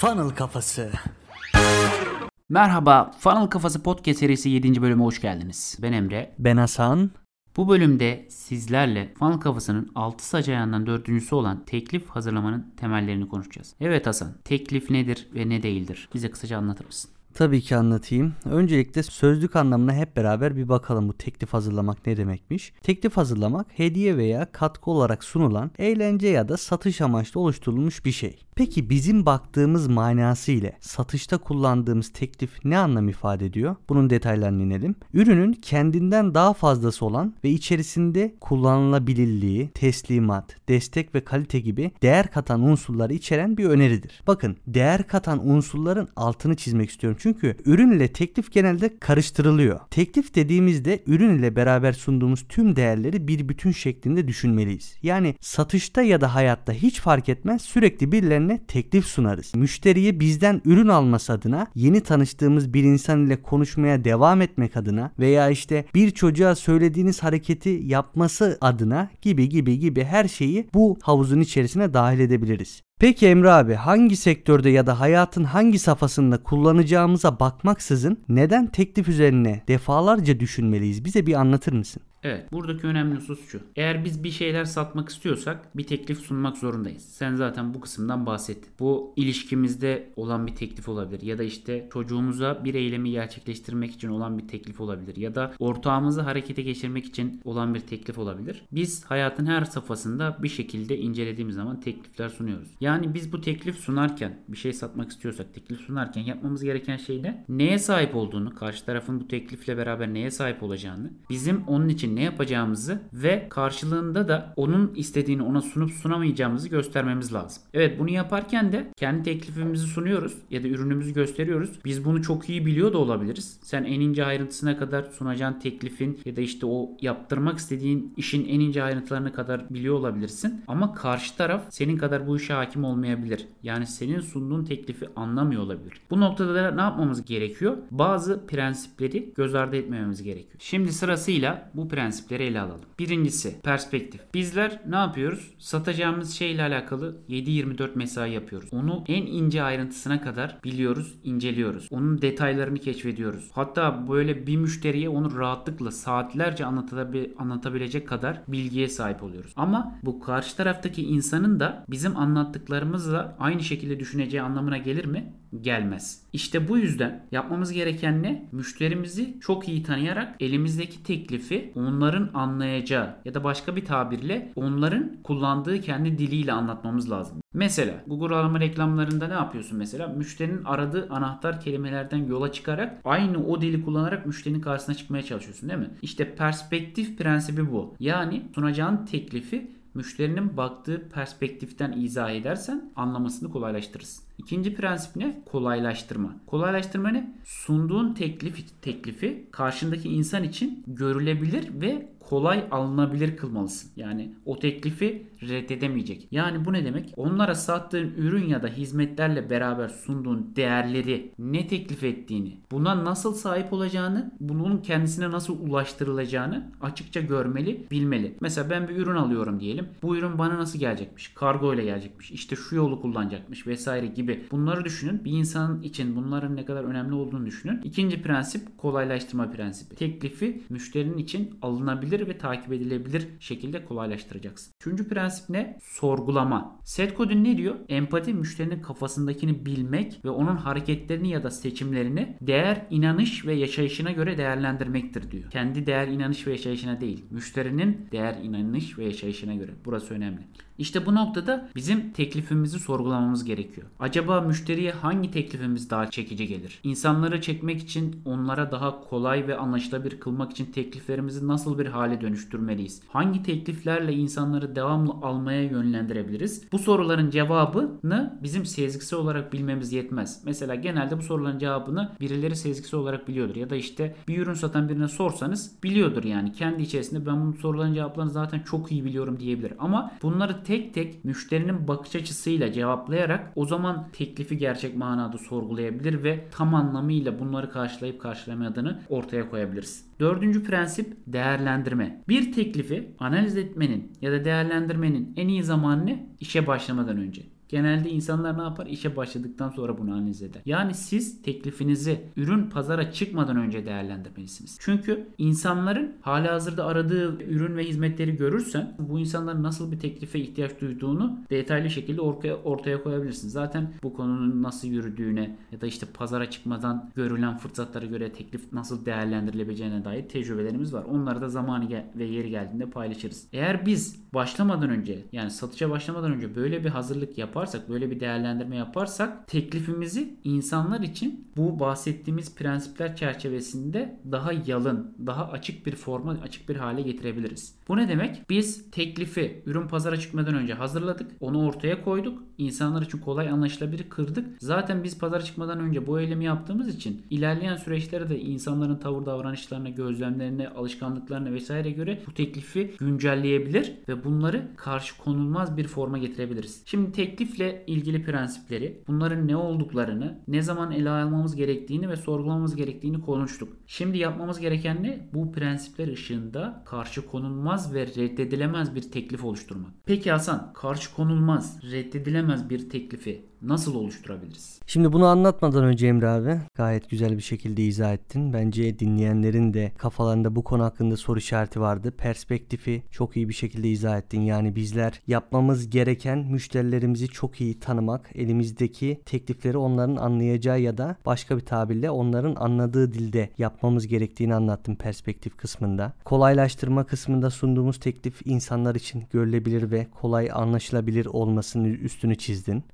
Funnel Kafası. Merhaba, Funnel Kafası Podcast serisi 7. bölüme hoş geldiniz. Ben Emre. Ben Hasan. Bu bölümde sizlerle Funnel Kafası'nın 6 saç ayağından dördüncüsü olan teklif hazırlamanın temellerini konuşacağız. Evet Hasan, teklif nedir ve ne değildir? Bize kısaca anlatır mısın? Tabii ki anlatayım. Öncelikle sözlük anlamına hep beraber bir bakalım bu teklif hazırlamak ne demekmiş. Teklif hazırlamak hediye veya katkı olarak sunulan eğlence ya da satış amaçlı oluşturulmuş bir şey. Peki bizim baktığımız manası ile satışta kullandığımız teklif ne anlam ifade ediyor? Bunun detaylarını inelim. Ürünün kendinden daha fazlası olan ve içerisinde kullanılabilirliği, teslimat, destek ve kalite gibi değer katan unsurları içeren bir öneridir. Bakın değer katan unsurların altını çizmek istiyorum. Çünkü ürün ile teklif genelde karıştırılıyor. Teklif dediğimizde ürün ile beraber sunduğumuz tüm değerleri bir bütün şeklinde düşünmeliyiz. Yani satışta ya da hayatta hiç fark etmez sürekli birilerine teklif sunarız. Müşteriye bizden ürün alması adına yeni tanıştığımız bir insan ile konuşmaya devam etmek adına veya işte bir çocuğa söylediğiniz hareketi yapması adına gibi gibi gibi her şeyi bu havuzun içerisine dahil edebiliriz. Peki Emre abi hangi sektörde ya da hayatın hangi safhasında kullanacağımıza bakmaksızın neden teklif üzerine defalarca düşünmeliyiz? Bize bir anlatır mısın? Evet, buradaki önemli husus şu. Eğer biz bir şeyler satmak istiyorsak bir teklif sunmak zorundayız. Sen zaten bu kısımdan bahsettin. Bu ilişkimizde olan bir teklif olabilir ya da işte çocuğumuza bir eylemi gerçekleştirmek için olan bir teklif olabilir ya da ortağımızı harekete geçirmek için olan bir teklif olabilir. Biz hayatın her safhasında bir şekilde incelediğimiz zaman teklifler sunuyoruz. Yani biz bu teklif sunarken bir şey satmak istiyorsak teklif sunarken yapmamız gereken şey ne? Neye sahip olduğunu, karşı tarafın bu teklifle beraber neye sahip olacağını, bizim onun için ne yapacağımızı ve karşılığında da onun istediğini ona sunup sunamayacağımızı göstermemiz lazım. Evet bunu yaparken de kendi teklifimizi sunuyoruz ya da ürünümüzü gösteriyoruz. Biz bunu çok iyi biliyor da olabiliriz. Sen en ince ayrıntısına kadar sunacağın teklifin ya da işte o yaptırmak istediğin işin en ince ayrıntılarına kadar biliyor olabilirsin. Ama karşı taraf senin kadar bu işe hakim olmayabilir. Yani senin sunduğun teklifi anlamıyor olabilir. Bu noktada da ne yapmamız gerekiyor? Bazı prensipleri göz ardı etmememiz gerekiyor. Şimdi sırasıyla bu prensipleri ele alalım. Birincisi perspektif. Bizler ne yapıyoruz? Satacağımız şeyle alakalı 7-24 mesai yapıyoruz. Onu en ince ayrıntısına kadar biliyoruz, inceliyoruz. Onun detaylarını keşfediyoruz. Hatta böyle bir müşteriye onu rahatlıkla saatlerce anlatabil anlatabilecek kadar bilgiye sahip oluyoruz. Ama bu karşı taraftaki insanın da bizim anlattıklarımızla aynı şekilde düşüneceği anlamına gelir mi? Gelmez. İşte bu yüzden yapmamız gereken ne? Müşterimizi çok iyi tanıyarak elimizdeki teklifi onların anlayacağı ya da başka bir tabirle onların kullandığı kendi diliyle anlatmamız lazım. Mesela Google arama reklamlarında ne yapıyorsun mesela? Müşterinin aradığı anahtar kelimelerden yola çıkarak aynı o dili kullanarak müşterinin karşısına çıkmaya çalışıyorsun değil mi? İşte perspektif prensibi bu. Yani sunacağın teklifi müşterinin baktığı perspektiften izah edersen anlamasını kolaylaştırırsın. İkinci prensip ne? Kolaylaştırma. Kolaylaştırma ne? Sunduğun teklif teklifi karşındaki insan için görülebilir ve kolay alınabilir kılmalısın. Yani o teklifi reddedemeyecek. Yani bu ne demek? Onlara sattığın ürün ya da hizmetlerle beraber sunduğun değerleri ne teklif ettiğini, buna nasıl sahip olacağını, bunun kendisine nasıl ulaştırılacağını açıkça görmeli, bilmeli. Mesela ben bir ürün alıyorum diyelim. Bu ürün bana nasıl gelecekmiş? Kargo ile gelecekmiş. İşte şu yolu kullanacakmış vesaire gibi. Bunları düşünün. Bir insan için bunların ne kadar önemli olduğunu düşünün. İkinci prensip kolaylaştırma prensibi. Teklifi müşterinin için alınabilir ve takip edilebilir şekilde kolaylaştıracaksın. Üçüncü prensip ne? Sorgulama. Set kodun ne diyor? Empati müşterinin kafasındakini bilmek ve onun hareketlerini ya da seçimlerini değer, inanış ve yaşayışına göre değerlendirmektir diyor. Kendi değer, inanış ve yaşayışına değil. Müşterinin değer, inanış ve yaşayışına göre. Burası önemli. İşte bu noktada bizim teklifimizi sorgulamamız gerekiyor. Acaba müşteriye hangi teklifimiz daha çekici gelir? İnsanları çekmek için onlara daha kolay ve anlaşılabilir kılmak için tekliflerimizi nasıl bir hale dönüştürmeliyiz? Hangi tekliflerle insanları devamlı almaya yönlendirebiliriz? Bu soruların cevabını bizim sezgisi olarak bilmemiz yetmez. Mesela genelde bu soruların cevabını birileri sezgisi olarak biliyordur. Ya da işte bir ürün satan birine sorsanız biliyordur yani. Kendi içerisinde ben bu soruların cevaplarını zaten çok iyi biliyorum diyebilir. Ama bunları tek tek müşterinin bakış açısıyla cevaplayarak o zaman teklifi gerçek manada sorgulayabilir ve tam anlamıyla bunları karşılayıp karşılamadığını ortaya koyabiliriz. Dördüncü prensip değerlendirme. Bir teklifi analiz etmenin ya da değerlendirmenin en iyi zamanı ne? İşe başlamadan önce. Genelde insanlar ne yapar? İşe başladıktan sonra bunu analiz eder. Yani siz teklifinizi ürün pazara çıkmadan önce değerlendirmelisiniz. Çünkü insanların hala hazırda aradığı ürün ve hizmetleri görürsen bu insanların nasıl bir teklife ihtiyaç duyduğunu detaylı şekilde ortaya, ortaya koyabilirsin. Zaten bu konunun nasıl yürüdüğüne ya da işte pazara çıkmadan görülen fırsatlara göre teklif nasıl değerlendirilebileceğine dair tecrübelerimiz var. Onları da zamanı ve yeri geldiğinde paylaşırız. Eğer biz başlamadan önce yani satışa başlamadan önce böyle bir hazırlık yaparsak, böyle bir değerlendirme yaparsak teklifimizi insanlar için bu bahsettiğimiz prensipler çerçevesinde daha yalın, daha açık bir forma, açık bir hale getirebiliriz. Bu ne demek? Biz teklifi ürün pazara çıkmadan önce hazırladık, onu ortaya koyduk. İnsanlar için kolay anlaşılabilir kırdık. Zaten biz pazara çıkmadan önce bu eylemi yaptığımız için ilerleyen süreçlerde de insanların tavır davranışlarına, gözlemlerine, alışkanlıklarına vesaire göre bu teklifi güncelleyebilir ve bunları karşı konulmaz bir forma getirebiliriz. Şimdi teklifle ilgili prensipleri, bunların ne olduklarını, ne zaman ele almamız gerektiğini ve sorgulamamız gerektiğini konuştuk. Şimdi yapmamız gereken ne? Bu prensipler ışığında karşı konulmaz ve reddedilemez bir teklif oluşturmak. Peki Hasan, karşı konulmaz, reddedilemez bir teklifi nasıl oluşturabiliriz? Şimdi bunu anlatmadan önce Emre abi gayet güzel bir şekilde izah ettin. Bence dinleyenlerin de kafalarında bu konu hakkında soru işareti vardı. Perspektifi çok iyi bir şekilde izah ettin. Yani bizler yapmamız gereken müşterilerimizi çok iyi tanımak, elimizdeki teklifleri onların anlayacağı ya da başka bir tabirle onların anladığı dilde yapmamız gerektiğini anlattım perspektif kısmında. Kolaylaştırma kısmında sunduğumuz teklif insanlar için görülebilir ve kolay anlaşılabilir olmasının üstünü çizdin.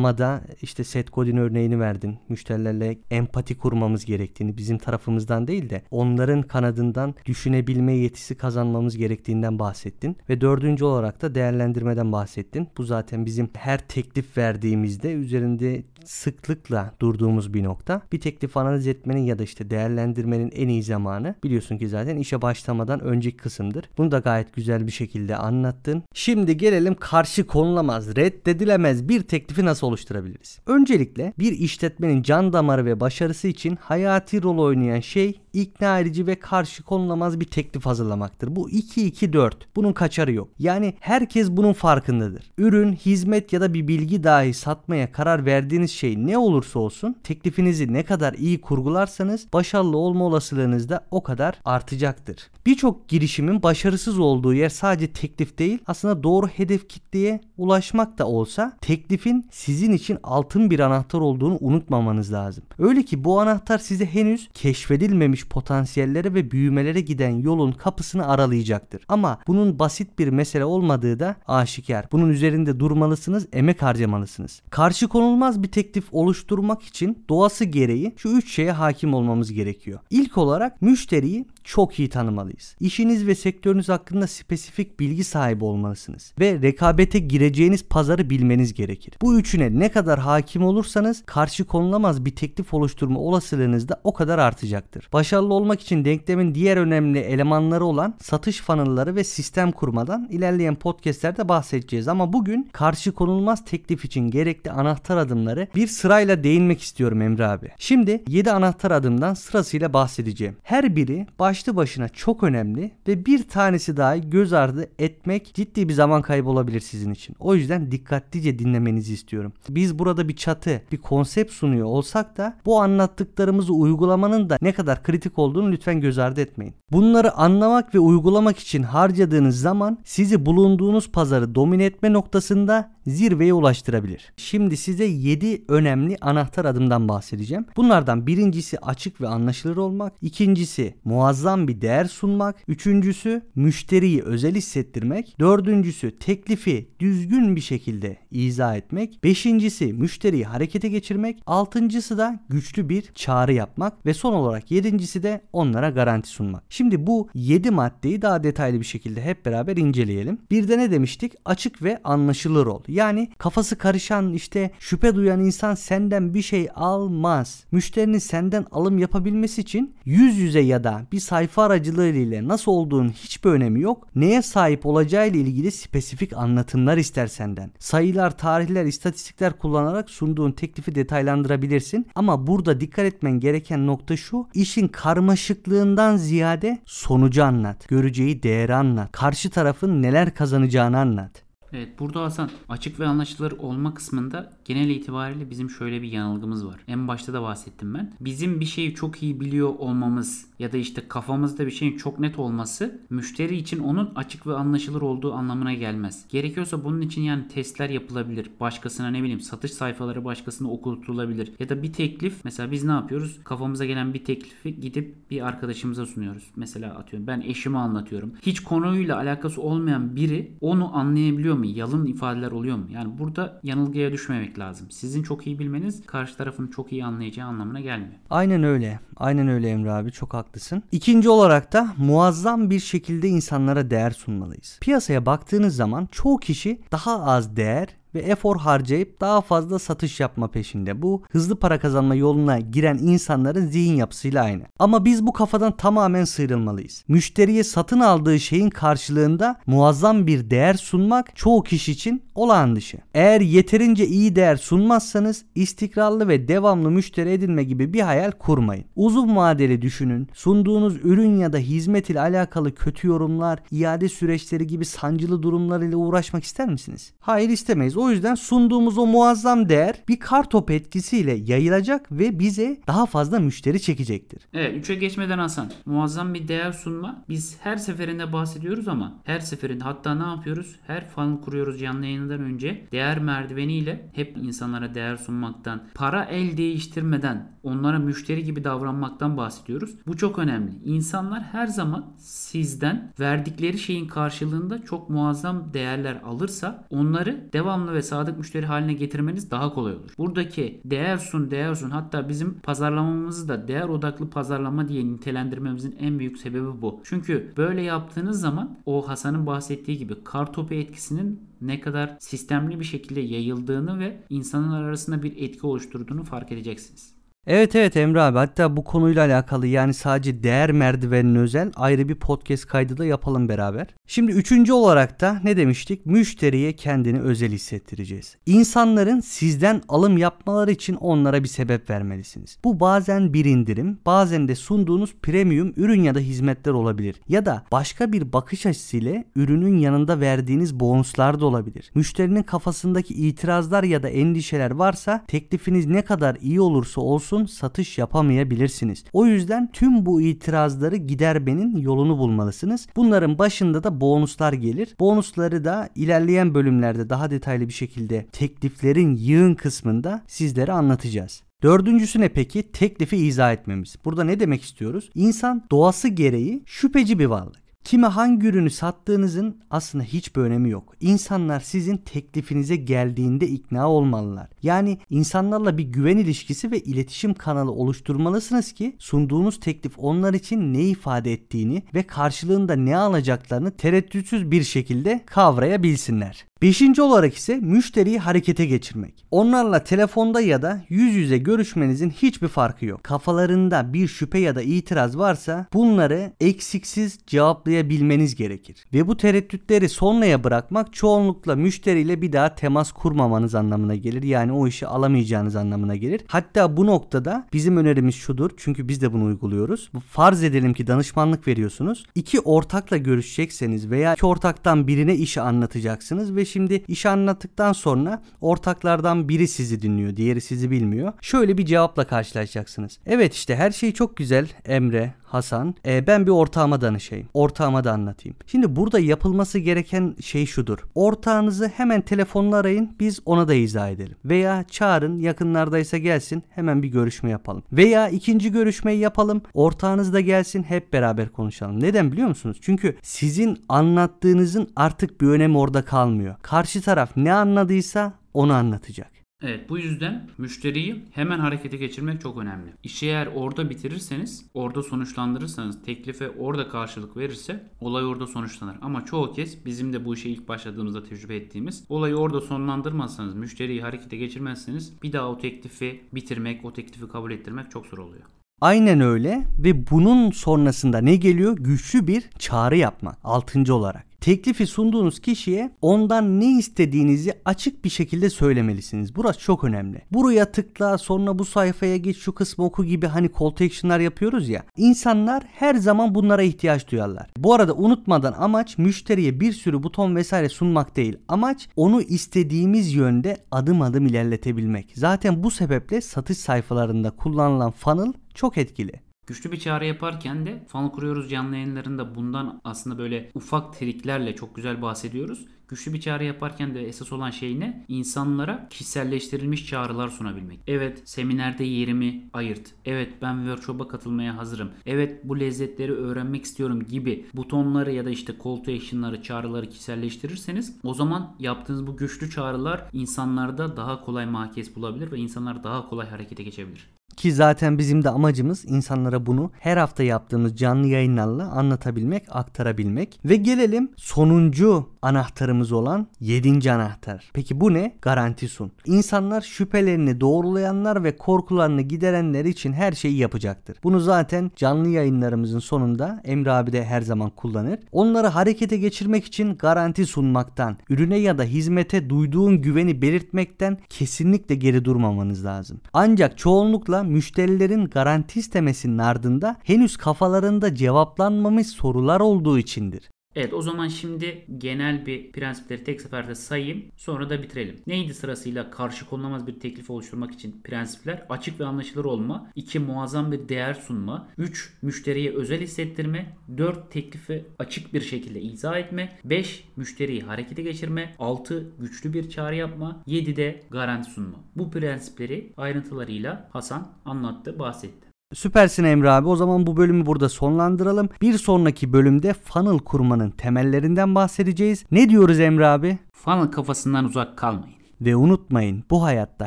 Sorgulamada işte set Godin örneğini verdin. Müşterilerle empati kurmamız gerektiğini bizim tarafımızdan değil de onların kanadından düşünebilme yetisi kazanmamız gerektiğinden bahsettin. Ve dördüncü olarak da değerlendirmeden bahsettin. Bu zaten bizim her teklif verdiğimizde üzerinde sıklıkla durduğumuz bir nokta. Bir teklif analiz etmenin ya da işte değerlendirmenin en iyi zamanı biliyorsun ki zaten işe başlamadan önceki kısımdır. Bunu da gayet güzel bir şekilde anlattın. Şimdi gelelim karşı konulamaz, reddedilemez bir teklifi nasıl oluşturabiliriz? Öncelikle bir işletmenin can damarı ve başarısı için hayati rol oynayan şey ikna edici ve karşı konulamaz bir teklif hazırlamaktır. Bu 2-2-4. Bunun kaçarı yok. Yani herkes bunun farkındadır. Ürün, hizmet ya da bir bilgi dahi satmaya karar verdiğiniz şey ne olursa olsun teklifinizi ne kadar iyi kurgularsanız başarılı olma olasılığınız da o kadar artacaktır. Birçok girişimin başarısız olduğu yer sadece teklif değil aslında doğru hedef kitleye ulaşmak da olsa teklifin sizin için altın bir anahtar olduğunu unutmamanız lazım. Öyle ki bu anahtar size henüz keşfedilmemiş potansiyellere ve büyümelere giden yolun kapısını aralayacaktır. Ama bunun basit bir mesele olmadığı da aşikar. Bunun üzerinde durmalısınız, emek harcamalısınız. Karşı konulmaz bir teklif oluşturmak için doğası gereği şu üç şeye hakim olmamız gerekiyor. İlk olarak müşteriyi çok iyi tanımalıyız. İşiniz ve sektörünüz hakkında spesifik bilgi sahibi olmalısınız ve rekabete gireceğiniz pazarı bilmeniz gerekir. Bu üçüne ne kadar hakim olursanız karşı konulamaz bir teklif oluşturma olasılığınız da o kadar artacaktır. Başarılı olmak için denklemin diğer önemli elemanları olan satış funnel'ları ve sistem kurmadan ilerleyen podcastlerde bahsedeceğiz ama bugün karşı konulmaz teklif için gerekli anahtar adımları bir sırayla değinmek istiyorum Emre abi. Şimdi 7 anahtar adımdan sırasıyla bahsedeceğim. Her biri başlı başına çok önemli ve bir tanesi dahi göz ardı etmek ciddi bir zaman kaybı olabilir sizin için. O yüzden dikkatlice dinlemenizi istiyorum. Biz burada bir çatı, bir konsept sunuyor olsak da bu anlattıklarımızı uygulamanın da ne kadar kritik olduğunu lütfen göz ardı etmeyin. Bunları anlamak ve uygulamak için harcadığınız zaman sizi bulunduğunuz pazarı domine etme noktasında zirveye ulaştırabilir. Şimdi size 7 önemli anahtar adımdan bahsedeceğim. Bunlardan birincisi açık ve anlaşılır olmak, ikincisi muazzam bir değer sunmak, üçüncüsü müşteriyi özel hissettirmek, dördüncüsü teklifi düzgün bir şekilde izah etmek, beşincisi müşteriyi harekete geçirmek, altıncısı da güçlü bir çağrı yapmak ve son olarak yedincisi de onlara garanti sunmak. Şimdi bu 7 maddeyi daha detaylı bir şekilde hep beraber inceleyelim. Bir de ne demiştik? Açık ve anlaşılır ol. Yani kafası karışan işte şüphe duyan insan senden bir şey almaz. Müşterinin senden alım yapabilmesi için yüz yüze ya da bir sayfa aracılığıyla nasıl olduğunun hiçbir önemi yok. Neye sahip olacağı ile ilgili spesifik anlatımlar ister senden. Sayılar, tarihler, istatistikler kullanarak sunduğun teklifi detaylandırabilirsin. Ama burada dikkat etmen gereken nokta şu. işin karmaşıklığından ziyade sonucu anlat. Göreceği değeri anlat. Karşı tarafın neler kazanacağını anlat. Evet burada Hasan açık ve anlaşılır olma kısmında genel itibariyle bizim şöyle bir yanılgımız var. En başta da bahsettim ben. Bizim bir şeyi çok iyi biliyor olmamız ya da işte kafamızda bir şeyin çok net olması müşteri için onun açık ve anlaşılır olduğu anlamına gelmez. Gerekiyorsa bunun için yani testler yapılabilir. Başkasına ne bileyim satış sayfaları başkasına okutulabilir. Ya da bir teklif mesela biz ne yapıyoruz? Kafamıza gelen bir teklifi gidip bir arkadaşımıza sunuyoruz. Mesela atıyorum ben eşime anlatıyorum. Hiç konuyla alakası olmayan biri onu anlayabiliyor mu? Yalın ifadeler oluyor mu? Yani burada yanılgıya düşmemek lazım. Sizin çok iyi bilmeniz karşı tarafın çok iyi anlayacağı anlamına gelmiyor. Aynen öyle. Aynen öyle Emre abi çok haklısın. İkinci olarak da muazzam bir şekilde insanlara değer sunmalıyız. Piyasaya baktığınız zaman çoğu kişi daha az değer ve efor harcayıp daha fazla satış yapma peşinde. Bu hızlı para kazanma yoluna giren insanların zihin yapısıyla aynı. Ama biz bu kafadan tamamen sıyrılmalıyız. Müşteriye satın aldığı şeyin karşılığında muazzam bir değer sunmak çoğu kişi için olağan dışı. Eğer yeterince iyi değer sunmazsanız istikrarlı ve devamlı müşteri edinme gibi bir hayal kurmayın. Uzun vadeli düşünün. Sunduğunuz ürün ya da hizmet ile alakalı kötü yorumlar, iade süreçleri gibi sancılı durumlar ile uğraşmak ister misiniz? Hayır istemeyiz. O yüzden sunduğumuz o muazzam değer bir kar topu etkisiyle yayılacak ve bize daha fazla müşteri çekecektir. Evet 3'e geçmeden Hasan. Muazzam bir değer sunma. Biz her seferinde bahsediyoruz ama her seferinde hatta ne yapıyoruz? Her funnel kuruyoruz canlı yayından önce. Değer merdiveniyle hep insanlara değer sunmaktan, para el değiştirmeden onlara müşteri gibi davranmaktan bahsediyoruz. Bu çok önemli. İnsanlar her zaman sizden verdikleri şeyin karşılığında çok muazzam değerler alırsa onları devamlı ve sadık müşteri haline getirmeniz daha kolay olur. Buradaki değer sun, değer sun hatta bizim pazarlamamızı da değer odaklı pazarlama diye nitelendirmemizin en büyük sebebi bu. Çünkü böyle yaptığınız zaman o Hasan'ın bahsettiği gibi kartopu etkisinin ne kadar sistemli bir şekilde yayıldığını ve insanlar arasında bir etki oluşturduğunu fark edeceksiniz. Evet evet Emre abi hatta bu konuyla alakalı yani sadece değer merdivenine özel ayrı bir podcast kaydı da yapalım beraber. Şimdi üçüncü olarak da ne demiştik? Müşteriye kendini özel hissettireceğiz. İnsanların sizden alım yapmaları için onlara bir sebep vermelisiniz. Bu bazen bir indirim bazen de sunduğunuz premium ürün ya da hizmetler olabilir. Ya da başka bir bakış açısıyla ürünün yanında verdiğiniz bonuslar da olabilir. Müşterinin kafasındaki itirazlar ya da endişeler varsa teklifiniz ne kadar iyi olursa olsun satış yapamayabilirsiniz. O yüzden tüm bu itirazları gidermenin yolunu bulmalısınız. Bunların başında da bonuslar gelir. Bonusları da ilerleyen bölümlerde daha detaylı bir şekilde tekliflerin yığın kısmında sizlere anlatacağız. Dördüncüsü ne peki? Teklifi izah etmemiz. Burada ne demek istiyoruz? İnsan doğası gereği şüpheci bir varlık. Kime hangi ürünü sattığınızın aslında hiçbir önemi yok. İnsanlar sizin teklifinize geldiğinde ikna olmalılar. Yani insanlarla bir güven ilişkisi ve iletişim kanalı oluşturmalısınız ki sunduğunuz teklif onlar için ne ifade ettiğini ve karşılığında ne alacaklarını tereddütsüz bir şekilde kavrayabilsinler. Beşinci olarak ise müşteriyi harekete geçirmek. Onlarla telefonda ya da yüz yüze görüşmenizin hiçbir farkı yok. Kafalarında bir şüphe ya da itiraz varsa bunları eksiksiz cevaplayabilmeniz gerekir. Ve bu tereddütleri sonraya bırakmak çoğunlukla müşteriyle bir daha temas kurmamanız anlamına gelir. Yani o işi alamayacağınız anlamına gelir. Hatta bu noktada bizim önerimiz şudur. Çünkü biz de bunu uyguluyoruz. Farz edelim ki danışmanlık veriyorsunuz. İki ortakla görüşecekseniz veya iki ortaktan birine işi anlatacaksınız ve şimdi işi anlattıktan sonra ortaklardan biri sizi dinliyor, diğeri sizi bilmiyor. Şöyle bir cevapla karşılaşacaksınız. Evet işte her şey çok güzel Emre, Hasan. E, ben bir ortağıma danışayım. Ortağıma da anlatayım. Şimdi burada yapılması gereken şey şudur. Ortağınızı hemen telefonla arayın. Biz ona da izah edelim. Veya çağırın yakınlardaysa gelsin hemen bir görüşme yapalım. Veya ikinci görüşmeyi yapalım. Ortağınız da gelsin hep beraber konuşalım. Neden biliyor musunuz? Çünkü sizin anlattığınızın artık bir önemi orada kalmıyor. Karşı taraf ne anladıysa onu anlatacak. Evet bu yüzden müşteriyi hemen harekete geçirmek çok önemli. İşi eğer orada bitirirseniz, orada sonuçlandırırsanız, teklife orada karşılık verirse olay orada sonuçlanır. Ama çoğu kez bizim de bu işe ilk başladığımızda tecrübe ettiğimiz olayı orada sonlandırmazsanız, müşteriyi harekete geçirmezseniz bir daha o teklifi bitirmek, o teklifi kabul ettirmek çok zor oluyor. Aynen öyle ve bunun sonrasında ne geliyor? Güçlü bir çağrı yapmak. Altıncı olarak. Teklifi sunduğunuz kişiye ondan ne istediğinizi açık bir şekilde söylemelisiniz. Burası çok önemli. Buraya tıkla sonra bu sayfaya geç şu kısmı oku gibi hani call to action'lar yapıyoruz ya. İnsanlar her zaman bunlara ihtiyaç duyarlar. Bu arada unutmadan amaç müşteriye bir sürü buton vesaire sunmak değil. Amaç onu istediğimiz yönde adım adım ilerletebilmek. Zaten bu sebeple satış sayfalarında kullanılan funnel çok etkili. Güçlü bir çağrı yaparken de funnel kuruyoruz canlı yayınlarında bundan aslında böyle ufak triklerle çok güzel bahsediyoruz. Güçlü bir çağrı yaparken de esas olan şey ne? İnsanlara kişiselleştirilmiş çağrılar sunabilmek. Evet seminerde yerimi ayırt. Evet ben workshop'a katılmaya hazırım. Evet bu lezzetleri öğrenmek istiyorum gibi butonları ya da işte call to action'ları çağrıları kişiselleştirirseniz o zaman yaptığınız bu güçlü çağrılar insanlarda daha kolay mahkes bulabilir ve insanlar daha kolay harekete geçebilir. Ki zaten bizim de amacımız insanlara bunu her hafta yaptığımız canlı yayınlarla anlatabilmek, aktarabilmek. Ve gelelim sonuncu anahtarımız olan 7. anahtar. Peki bu ne? Garanti sun. İnsanlar şüphelerini doğrulayanlar ve korkularını giderenler için her şeyi yapacaktır. Bunu zaten canlı yayınlarımızın sonunda Emre abi de her zaman kullanır. Onları harekete geçirmek için garanti sunmaktan, ürüne ya da hizmete duyduğun güveni belirtmekten kesinlikle geri durmamanız lazım. Ancak çoğunlukla müşterilerin garanti istemesinin ardında henüz kafalarında cevaplanmamış sorular olduğu içindir. Evet o zaman şimdi genel bir prensipleri tek seferde sayayım sonra da bitirelim. Neydi sırasıyla karşı konulamaz bir teklif oluşturmak için prensipler? Açık ve anlaşılır olma. 2. Muazzam bir değer sunma. 3. Müşteriye özel hissettirme. 4. Teklifi açık bir şekilde izah etme. 5. Müşteriyi harekete geçirme. 6. Güçlü bir çağrı yapma. 7 de garanti sunma. Bu prensipleri ayrıntılarıyla Hasan anlattı, bahsetti. Süpersin Emre abi. O zaman bu bölümü burada sonlandıralım. Bir sonraki bölümde funnel kurmanın temellerinden bahsedeceğiz. Ne diyoruz Emre abi? Funnel kafasından uzak kalmayın. Ve unutmayın bu hayatta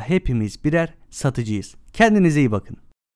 hepimiz birer satıcıyız. Kendinize iyi bakın.